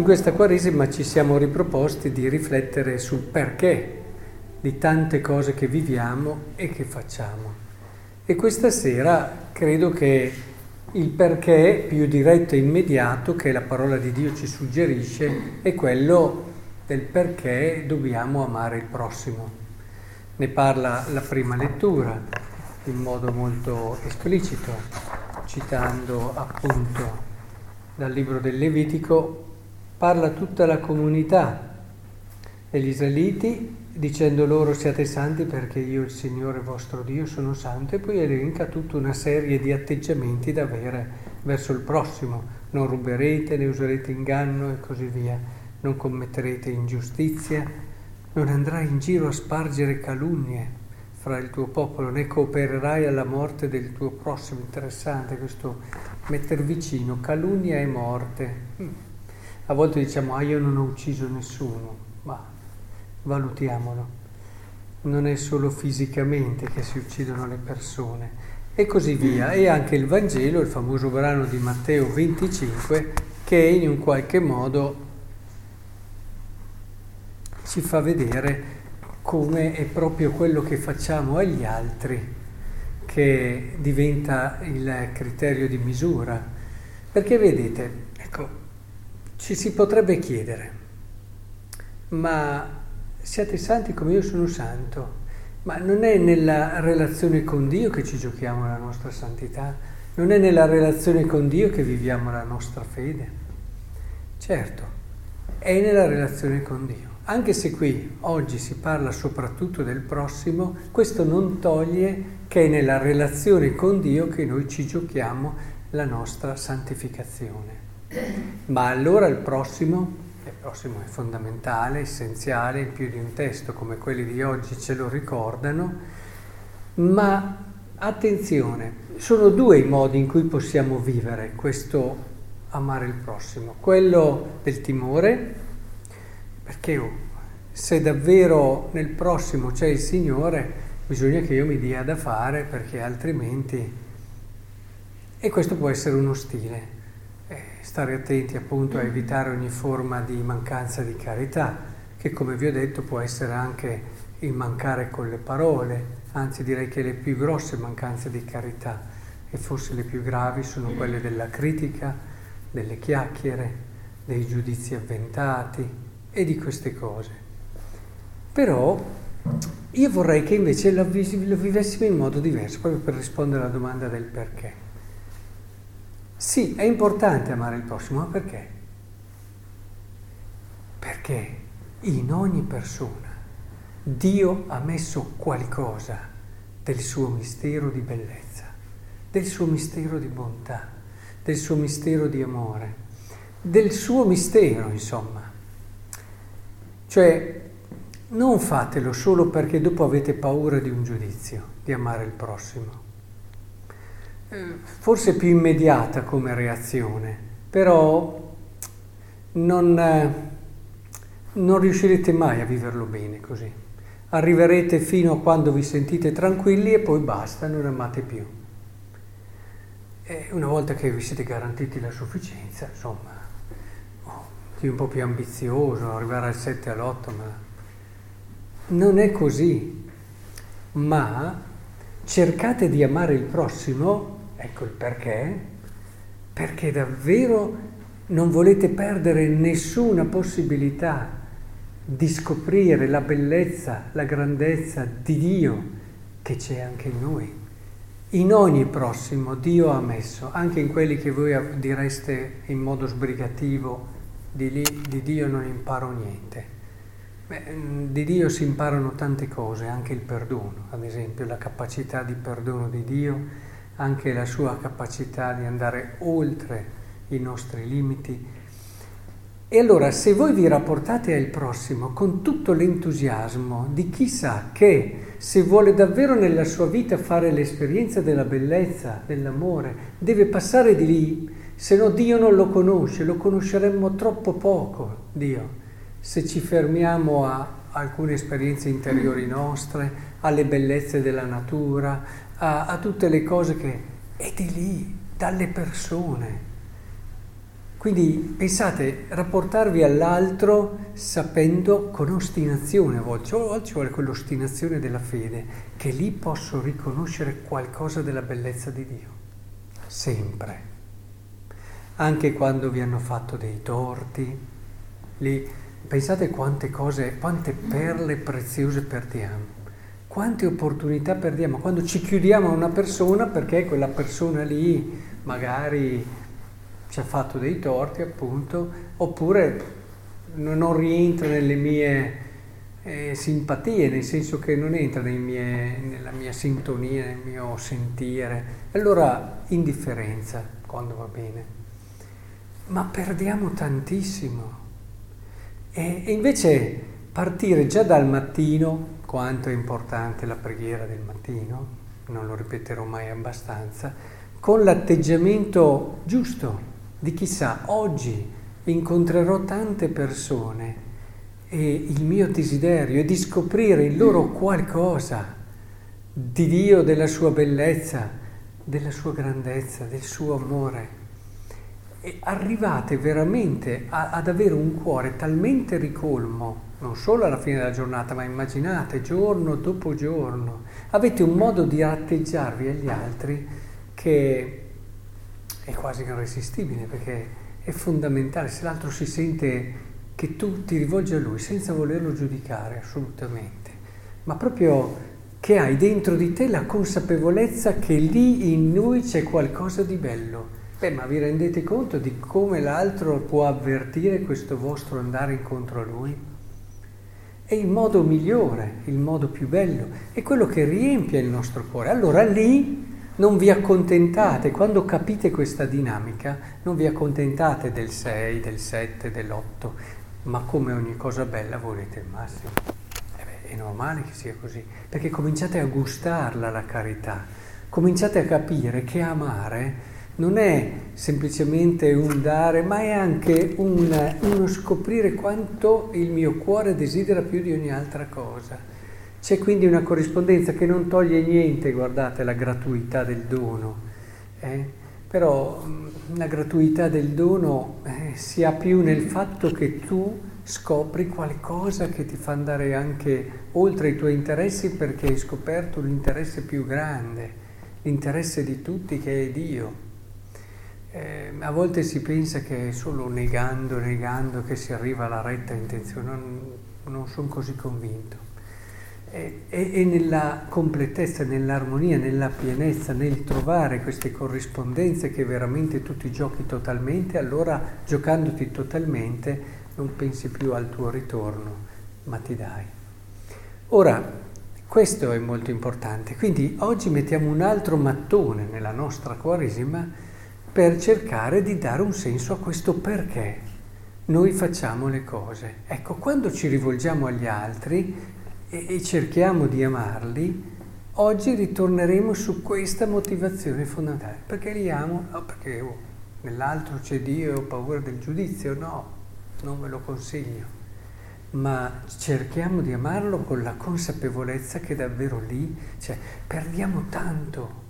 in questa Quaresima ci siamo riproposti di riflettere sul perché di tante cose che viviamo e che facciamo. E questa sera credo che il perché più diretto e immediato che la parola di Dio ci suggerisce è quello del perché dobbiamo amare il prossimo. Ne parla la prima lettura in modo molto esplicito, citando appunto dal libro del Levitico, parla tutta la comunità degli israeliti dicendo loro siate santi perché io il Signore vostro Dio sono santo e poi elenca tutta una serie di atteggiamenti da avere verso il prossimo, non ruberete, ne userete inganno e così via, non commetterete ingiustizia, non andrai in giro a spargere calunnie fra il tuo popolo, né coopererai alla morte del tuo prossimo. Interessante questo mettere vicino calunnia e morte. A volte diciamo, ah io non ho ucciso nessuno, ma valutiamolo. Non è solo fisicamente che si uccidono le persone e così via. E anche il Vangelo, il famoso brano di Matteo 25, che in un qualche modo ci fa vedere come è proprio quello che facciamo agli altri che diventa il criterio di misura. Perché vedete, ecco, ci si potrebbe chiedere, ma siate santi come io sono santo, ma non è nella relazione con Dio che ci giochiamo la nostra santità, non è nella relazione con Dio che viviamo la nostra fede. Certo, è nella relazione con Dio. Anche se qui oggi si parla soprattutto del prossimo, questo non toglie che è nella relazione con Dio che noi ci giochiamo la nostra santificazione. Ma allora il prossimo? Il prossimo è fondamentale, essenziale, in più di un testo come quelli di oggi ce lo ricordano, ma attenzione, sono due i modi in cui possiamo vivere questo amare il prossimo, quello del timore, perché oh, se davvero nel prossimo c'è il Signore, bisogna che io mi dia da fare perché altrimenti... E questo può essere uno stile stare attenti appunto a evitare ogni forma di mancanza di carità, che come vi ho detto può essere anche il mancare con le parole, anzi direi che le più grosse mancanze di carità, e forse le più gravi, sono quelle della critica, delle chiacchiere, dei giudizi avventati e di queste cose. Però io vorrei che invece lo, vivessimo in modo diverso, proprio per rispondere alla domanda del perché. Sì, è importante amare il prossimo, ma perché? Perché in ogni persona Dio ha messo qualcosa del suo mistero di bellezza, del suo mistero di bontà, del suo mistero di amore, del suo mistero, insomma. Cioè, non fatelo solo perché dopo avete paura di un giudizio, di amare il prossimo forse più immediata come reazione, però non, eh, non riuscirete mai a viverlo bene così. Arriverete fino a quando vi sentite tranquilli e poi basta, non amate più. E una volta che vi siete garantiti la sufficienza, insomma, oh, un po' più ambizioso, arrivare al 7 all'8, ma non è così. Ma cercate di amare il prossimo Ecco il perché. Perché davvero non volete perdere nessuna possibilità di scoprire la bellezza, la grandezza di Dio che c'è anche in noi. In ogni prossimo Dio ha messo, anche in quelli che voi direste in modo sbrigativo, di, lì, di Dio non imparo niente. Beh, di Dio si imparano tante cose, anche il perdono, ad esempio la capacità di perdono di Dio anche la sua capacità di andare oltre i nostri limiti. E allora se voi vi rapportate al prossimo con tutto l'entusiasmo di chi sa che se vuole davvero nella sua vita fare l'esperienza della bellezza, dell'amore, deve passare di lì, se no Dio non lo conosce, lo conosceremmo troppo poco, Dio, se ci fermiamo a alcune esperienze interiori nostre, alle bellezze della natura, a, a tutte le cose che... è di lì, dalle persone. Quindi pensate, rapportarvi all'altro sapendo con ostinazione a volte, ci vuole quell'ostinazione della fede, che lì posso riconoscere qualcosa della bellezza di Dio, sempre. Anche quando vi hanno fatto dei torti, lì pensate quante cose, quante perle preziose perdiamo, quante opportunità perdiamo quando ci chiudiamo a una persona perché quella persona lì magari ci ha fatto dei torti appunto, oppure non rientra nelle mie eh, simpatie, nel senso che non entra mie, nella mia sintonia, nel mio sentire. Allora indifferenza quando va bene. Ma perdiamo tantissimo. E, e invece partire già dal mattino, quanto è importante la preghiera del mattino, non lo ripeterò mai abbastanza, con l'atteggiamento giusto di chissà, oggi incontrerò tante persone e il mio desiderio è di scoprire in loro qualcosa di Dio, della sua bellezza, della sua grandezza, del suo amore. E arrivate veramente a, ad avere un cuore talmente ricolmo, non solo alla fine della giornata, ma immaginate giorno dopo giorno, avete un modo di atteggiarvi agli altri che è quasi irresistibile perché è fondamentale, se l'altro si sente che tu ti rivolgi a lui senza volerlo giudicare assolutamente, ma proprio che hai dentro di te la consapevolezza che lì in lui c'è qualcosa di bello. Beh, ma vi rendete conto di come l'altro può avvertire questo vostro andare incontro a lui? È il modo migliore, il modo più bello, è quello che riempie il nostro cuore. Allora lì non vi accontentate, quando capite questa dinamica, non vi accontentate del 6, del 7, dell'8, ma come ogni cosa bella volete il massimo. Eh beh, è normale che sia così, perché cominciate a gustarla la carità, cominciate a capire che amare non è semplicemente un dare, ma è anche un, uno scoprire quanto il mio cuore desidera più di ogni altra cosa. C'è quindi una corrispondenza che non toglie niente, guardate, la gratuità del dono, eh? però mm, la gratuità del dono eh, si ha più nel fatto che tu scopri qualcosa che ti fa andare anche oltre i tuoi interessi perché hai scoperto l'interesse più grande, l'interesse di tutti che è Dio. Eh, a volte si pensa che solo negando, negando che si arriva alla retta intenzione, non, non sono così convinto e, e, nella completezza, nell'armonia, nella pienezza, nel trovare queste corrispondenze che veramente tu ti giochi totalmente, allora giocandoti totalmente non pensi più al tuo ritorno, ma ti dai. Ora, questo è molto importante, quindi oggi mettiamo un altro mattone nella nostra Quaresima per cercare di dare un senso a questo perché noi facciamo le cose. Ecco, quando ci rivolgiamo agli altri, e, e cerchiamo di amarli, oggi ritorneremo su questa motivazione fondamentale. Perché li amo? No, perché oh, nell'altro c'è Dio e ho paura del giudizio? No, non ve lo consiglio. Ma cerchiamo di amarlo con la consapevolezza che davvero lì, cioè, perdiamo tanto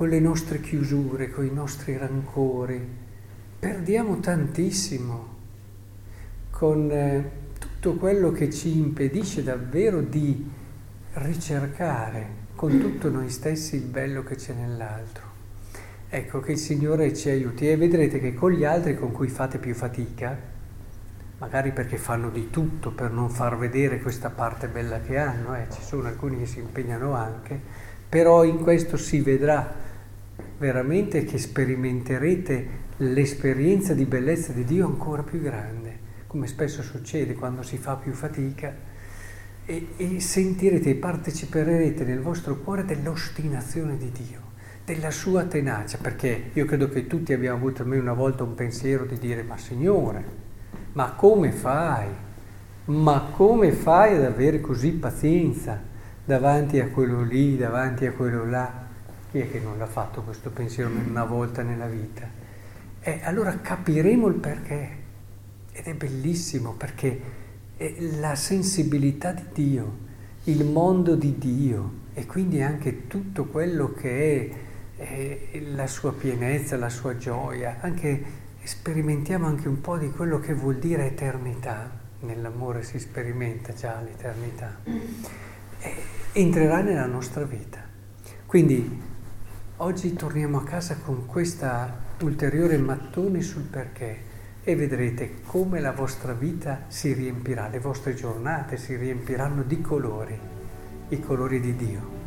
con le nostre chiusure, con i nostri rancori, perdiamo tantissimo con... Eh, tutto quello che ci impedisce davvero di ricercare con tutto noi stessi il bello che c'è nell'altro. Ecco che il Signore ci aiuti e vedrete che con gli altri con cui fate più fatica, magari perché fanno di tutto per non far vedere questa parte bella che hanno, eh, ci sono alcuni che si impegnano anche, però in questo si vedrà veramente che sperimenterete l'esperienza di bellezza di Dio ancora più grande come spesso succede quando si fa più fatica, e, e sentirete e parteciperete nel vostro cuore dell'ostinazione di Dio, della sua tenacia, perché io credo che tutti abbiamo avuto almeno una volta un pensiero di dire, ma Signore, ma come fai? Ma come fai ad avere così pazienza davanti a quello lì, davanti a quello là? Chi è che non l'ha fatto questo pensiero una volta nella vita? Eh, allora capiremo il perché. Ed è bellissimo perché è la sensibilità di Dio, il mondo di Dio e quindi anche tutto quello che è, è la sua pienezza, la sua gioia, anche sperimentiamo anche un po' di quello che vuol dire eternità, nell'amore si sperimenta già l'eternità, e entrerà nella nostra vita. Quindi oggi torniamo a casa con questa ulteriore mattone sul perché e vedrete come la vostra vita si riempirà, le vostre giornate si riempiranno di colori, i colori di Dio.